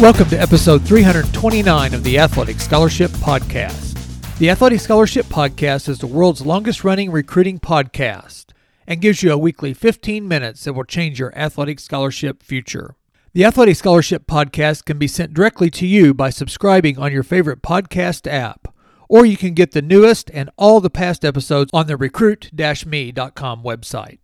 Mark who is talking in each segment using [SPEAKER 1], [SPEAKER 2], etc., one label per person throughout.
[SPEAKER 1] Welcome to episode 329 of the Athletic Scholarship Podcast. The Athletic Scholarship Podcast is the world's longest running recruiting podcast and gives you a weekly 15 minutes that will change your athletic scholarship future. The Athletic Scholarship Podcast can be sent directly to you by subscribing on your favorite podcast app, or you can get the newest and all the past episodes on the recruit-me.com website.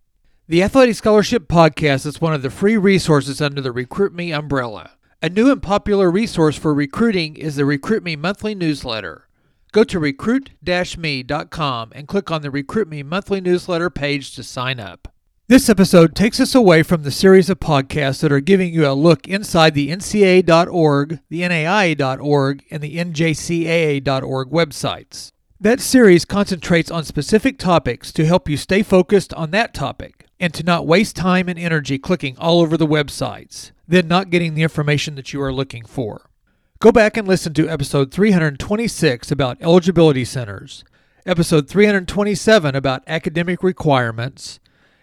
[SPEAKER 1] The Athletic Scholarship Podcast is one of the free resources under the Recruit Me umbrella. A new and popular resource for recruiting is the Recruit Me monthly newsletter. Go to recruit-me.com and click on the Recruit Me monthly newsletter page to sign up. This episode takes us away from the series of podcasts that are giving you a look inside the NCAA.org, the NAIA.org, and the NJCAA.org websites. That series concentrates on specific topics to help you stay focused on that topic and to not waste time and energy clicking all over the websites then not getting the information that you are looking for. Go back and listen to episode 326 about eligibility centers, episode 327 about academic requirements,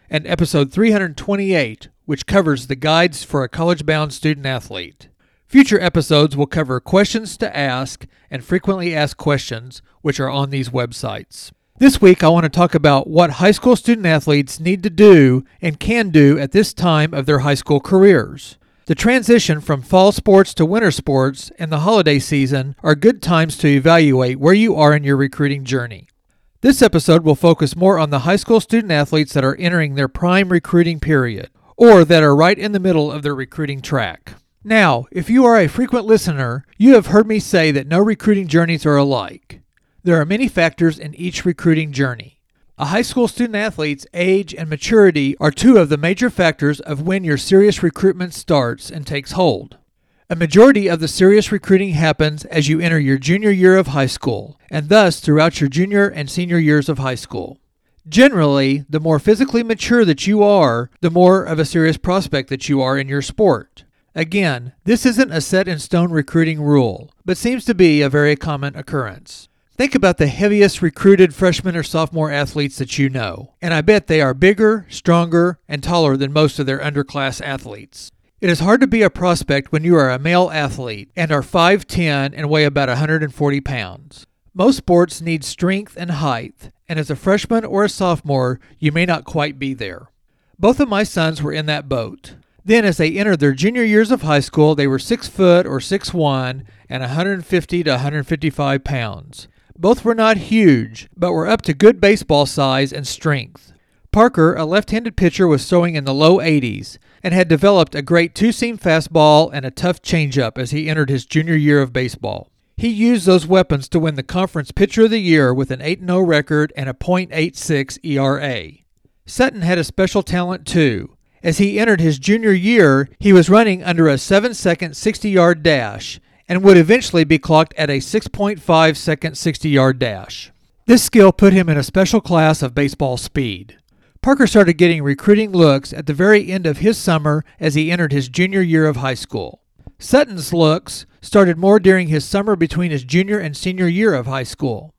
[SPEAKER 1] and episode 328, which covers the guides for a college bound student athlete. Future episodes will cover questions to ask and frequently asked questions, which are on these websites. This week, I want to talk about what high school student athletes need to do and can do at this time of their high school careers. The transition from fall sports to winter sports and the holiday season are good times to evaluate where you are in your recruiting journey. This episode will focus more on the high school student athletes that are entering their prime recruiting period, or that are right in the middle of their recruiting track. Now, if you are a frequent listener, you have heard me say that no recruiting journeys are alike. There are many factors in each recruiting journey. A high school student athlete's age and maturity are two of the major factors of when your serious recruitment starts and takes hold. A majority of the serious recruiting happens as you enter your junior year of high school, and thus throughout your junior and senior years of high school. Generally, the more physically mature that you are, the more of a serious prospect that you are in your sport. Again, this isn't a set in stone recruiting rule, but seems to be a very common occurrence. Think about the heaviest recruited freshman or sophomore athletes that you know, and I bet they are bigger, stronger, and taller than most of their underclass athletes. It is hard to be a prospect when you are a male athlete and are 5'10 and weigh about 140 pounds. Most sports need strength and height, and as a freshman or a sophomore, you may not quite be there. Both of my sons were in that boat. Then, as they entered their junior years of high school, they were 6 foot or 6'1 and 150 to 155 pounds. Both were not huge, but were up to good baseball size and strength. Parker, a left handed pitcher, was throwing in the low 80s and had developed a great two seam fastball and a tough changeup as he entered his junior year of baseball. He used those weapons to win the conference pitcher of the year with an 8 0 record and a .86 ERA. Sutton had a special talent too. As he entered his junior year, he was running under a 7 second 60 yard dash and would eventually be clocked at a 6.5 second 60 yard dash. This skill put him in a special class of baseball speed. Parker started getting recruiting looks at the very end of his summer as he entered his junior year of high school. Sutton's looks started more during his summer between his junior and senior year of high school.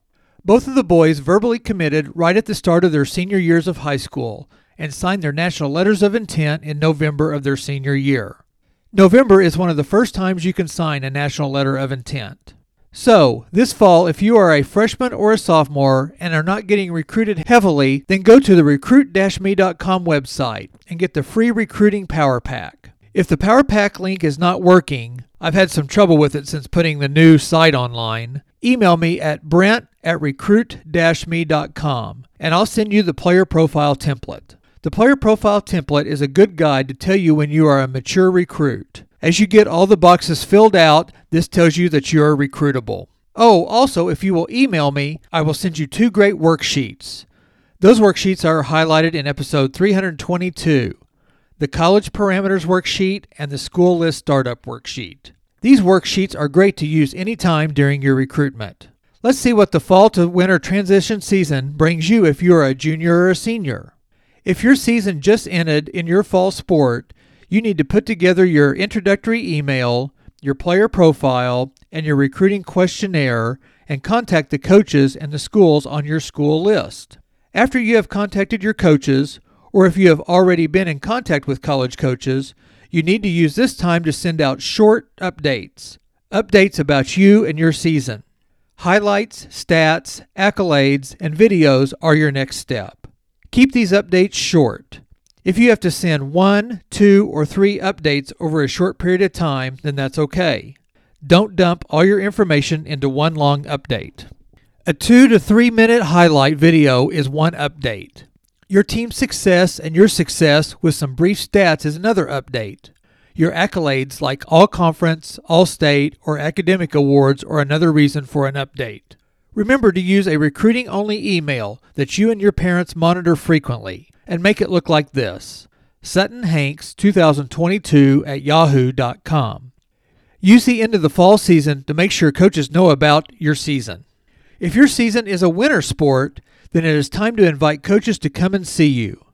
[SPEAKER 1] Both of the boys verbally committed right at the start of their senior years of high school and signed their national letters of intent in November of their senior year. November is one of the first times you can sign a national letter of intent. So, this fall, if you are a freshman or a sophomore and are not getting recruited heavily, then go to the recruit-me.com website and get the free recruiting power pack. If the power pack link is not working, I've had some trouble with it since putting the new site online. Email me at brent at recruit-me.com and I'll send you the player profile template. The player profile template is a good guide to tell you when you are a mature recruit. As you get all the boxes filled out, this tells you that you are recruitable. Oh, also, if you will email me, I will send you two great worksheets. Those worksheets are highlighted in episode 322 the College Parameters Worksheet and the School List Startup Worksheet. These worksheets are great to use anytime during your recruitment. Let's see what the fall to winter transition season brings you if you're a junior or a senior. If your season just ended in your fall sport, you need to put together your introductory email, your player profile, and your recruiting questionnaire and contact the coaches and the schools on your school list. After you have contacted your coaches, or if you have already been in contact with college coaches, you need to use this time to send out short updates. Updates about you and your season. Highlights, stats, accolades, and videos are your next step. Keep these updates short. If you have to send one, two, or three updates over a short period of time, then that's okay. Don't dump all your information into one long update. A two to three minute highlight video is one update. Your team's success and your success with some brief stats is another update. Your accolades like All Conference, All State, or academic awards are another reason for an update. Remember to use a recruiting only email that you and your parents monitor frequently and make it look like this Sutton Hanks 2022 at yahoo.com. Use the end of the fall season to make sure coaches know about your season. If your season is a winter sport, then it is time to invite coaches to come and see you.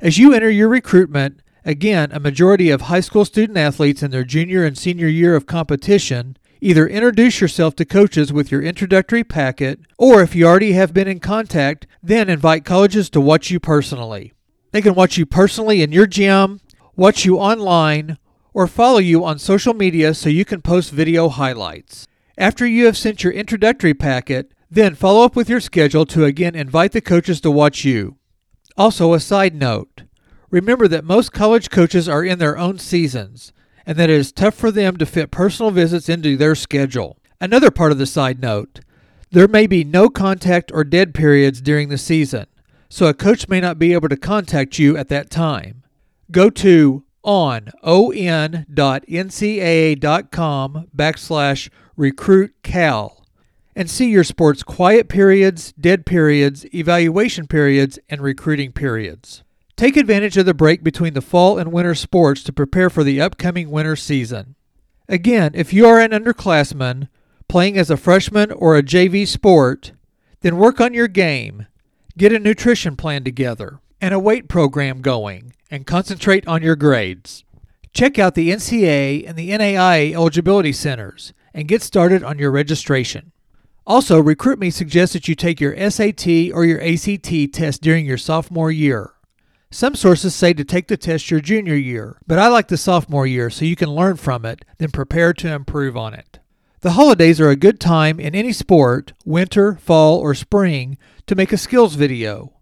[SPEAKER 1] As you enter your recruitment, Again, a majority of high school student athletes in their junior and senior year of competition either introduce yourself to coaches with your introductory packet, or if you already have been in contact, then invite colleges to watch you personally. They can watch you personally in your gym, watch you online, or follow you on social media so you can post video highlights. After you have sent your introductory packet, then follow up with your schedule to again invite the coaches to watch you. Also, a side note Remember that most college coaches are in their own seasons, and that it is tough for them to fit personal visits into their schedule. Another part of the side note there may be no contact or dead periods during the season, so a coach may not be able to contact you at that time. Go to on on.ncaa.com backslash recruit cal and see your sport's quiet periods, dead periods, evaluation periods, and recruiting periods. Take advantage of the break between the fall and winter sports to prepare for the upcoming winter season. Again, if you are an underclassman playing as a freshman or a JV sport, then work on your game, get a nutrition plan together, and a weight program going, and concentrate on your grades. Check out the NCAA and the NAIA eligibility centers and get started on your registration. Also, RecruitMe suggests that you take your SAT or your ACT test during your sophomore year. Some sources say to take the test your junior year, but I like the sophomore year so you can learn from it, then prepare to improve on it. The holidays are a good time in any sport, winter, fall, or spring, to make a skills video.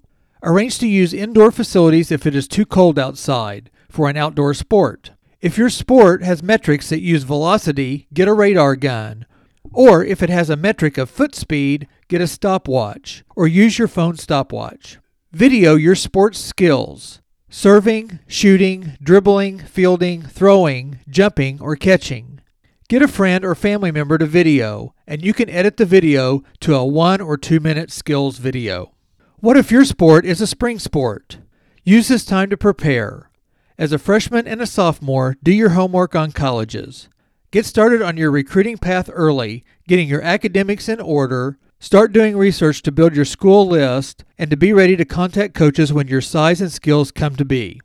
[SPEAKER 1] Arrange to use indoor facilities if it is too cold outside for an outdoor sport. If your sport has metrics that use velocity, get a radar gun. Or if it has a metric of foot speed, get a stopwatch or use your phone stopwatch. Video your sports skills serving, shooting, dribbling, fielding, throwing, jumping, or catching. Get a friend or family member to video, and you can edit the video to a one or two minute skills video. What if your sport is a spring sport? Use this time to prepare. As a freshman and a sophomore, do your homework on colleges. Get started on your recruiting path early, getting your academics in order, Start doing research to build your school list and to be ready to contact coaches when your size and skills come to be.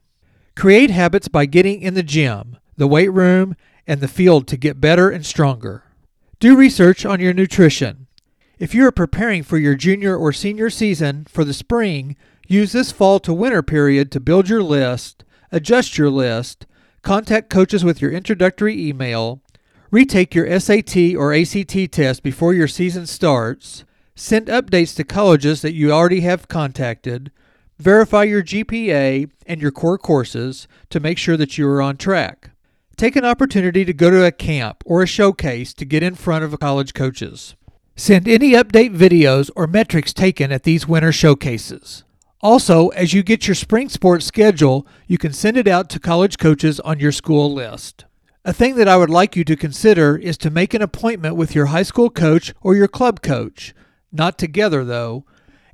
[SPEAKER 1] Create habits by getting in the gym, the weight room, and the field to get better and stronger. Do research on your nutrition. If you are preparing for your junior or senior season for the spring, use this fall to winter period to build your list, adjust your list, contact coaches with your introductory email, Retake your SAT or ACT test before your season starts. Send updates to colleges that you already have contacted. Verify your GPA and your core courses to make sure that you are on track. Take an opportunity to go to a camp or a showcase to get in front of college coaches. Send any update videos or metrics taken at these winter showcases. Also, as you get your spring sports schedule, you can send it out to college coaches on your school list. A thing that I would like you to consider is to make an appointment with your high school coach or your club coach, not together though,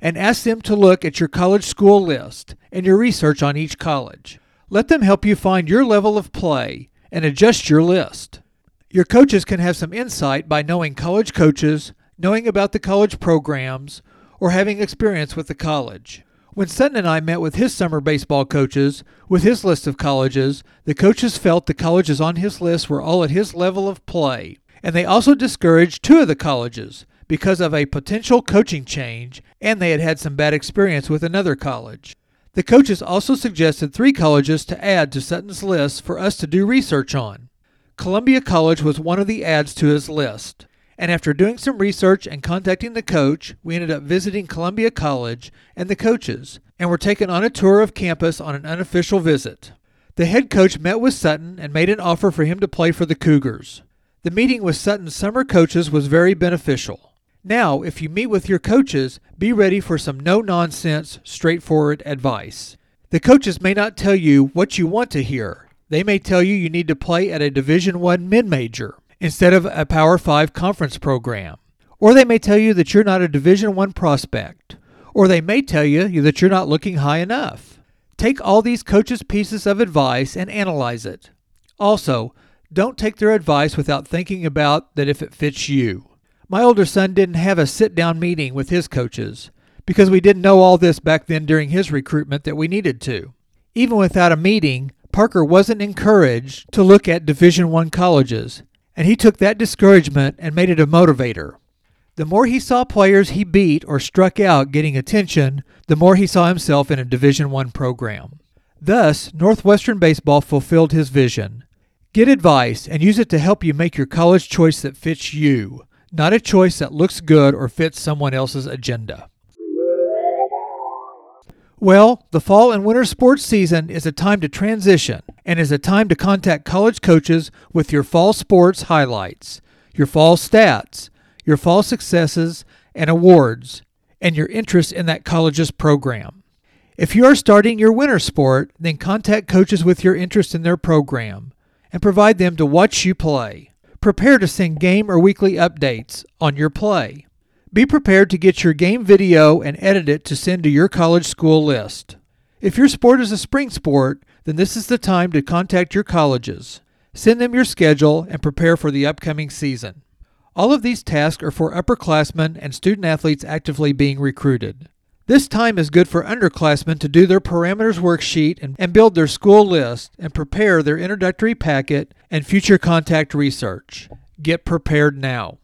[SPEAKER 1] and ask them to look at your college school list and your research on each college. Let them help you find your level of play and adjust your list. Your coaches can have some insight by knowing college coaches, knowing about the college programs, or having experience with the college. When Sutton and I met with his summer baseball coaches, with his list of colleges, the coaches felt the colleges on his list were all at his level of play, and they also discouraged two of the colleges because of a potential coaching change, and they had had some bad experience with another college. The coaches also suggested three colleges to add to Sutton's list for us to do research on. Columbia College was one of the adds to his list. And after doing some research and contacting the coach, we ended up visiting Columbia College and the coaches, and were taken on a tour of campus on an unofficial visit. The head coach met with Sutton and made an offer for him to play for the Cougars. The meeting with Sutton's summer coaches was very beneficial. Now, if you meet with your coaches, be ready for some no nonsense, straightforward advice. The coaches may not tell you what you want to hear. They may tell you you need to play at a Division 1 mid-major instead of a Power 5 conference program. Or they may tell you that you're not a Division 1 prospect. Or they may tell you that you're not looking high enough. Take all these coaches' pieces of advice and analyze it. Also, don't take their advice without thinking about that if it fits you. My older son didn't have a sit down meeting with his coaches because we didn't know all this back then during his recruitment that we needed to. Even without a meeting, Parker wasn't encouraged to look at Division 1 colleges, and he took that discouragement and made it a motivator. The more he saw players he beat or struck out getting attention, the more he saw himself in a Division 1 program. Thus, Northwestern Baseball fulfilled his vision. Get advice and use it to help you make your college choice that fits you, not a choice that looks good or fits someone else's agenda. Well, the fall and winter sports season is a time to transition and is a time to contact college coaches with your fall sports highlights, your fall stats, your fall successes and awards, and your interest in that college's program. If you are starting your winter sport, then contact coaches with your interest in their program and provide them to watch you play. Prepare to send game or weekly updates on your play. Be prepared to get your game video and edit it to send to your college school list. If your sport is a spring sport, then this is the time to contact your colleges. Send them your schedule and prepare for the upcoming season. All of these tasks are for upperclassmen and student athletes actively being recruited. This time is good for underclassmen to do their parameters worksheet and, build their school list and prepare their introductory packet and future contact research. Get prepared now.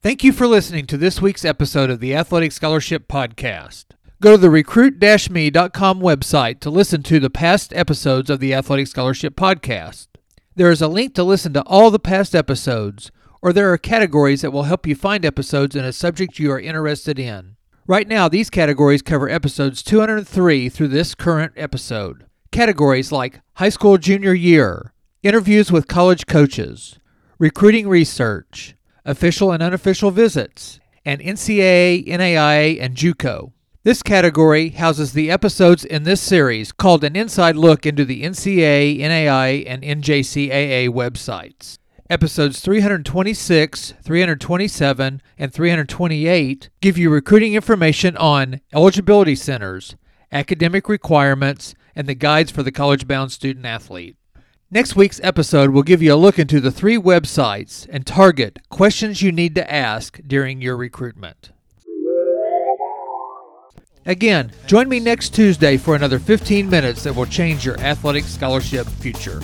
[SPEAKER 1] Thank you for listening to this week's episode of the Athletic Scholarship Podcast. Go to the recruit-me.com website to listen to the past episodes of the Athletic Scholarship Podcast. There is a link to listen to all the past episodes, or there are categories that will help you find episodes in a subject you are interested in. Right now, these categories cover episodes 203 through this current episode. Categories like high school junior year, interviews with college coaches, recruiting research, official and unofficial visits, and NCAA, NAIA, and JUCO. This category houses the episodes in this series called an inside look into the NCAA, NAIA, and NJCAA websites. Episodes 326, 327, and 328 give you recruiting information on eligibility centers, academic requirements, and the guides for the college bound student athlete. Next week's episode will give you a look into the three websites and target questions you need to ask during your recruitment. Again, join me next Tuesday for another 15 minutes that will change your athletic scholarship future.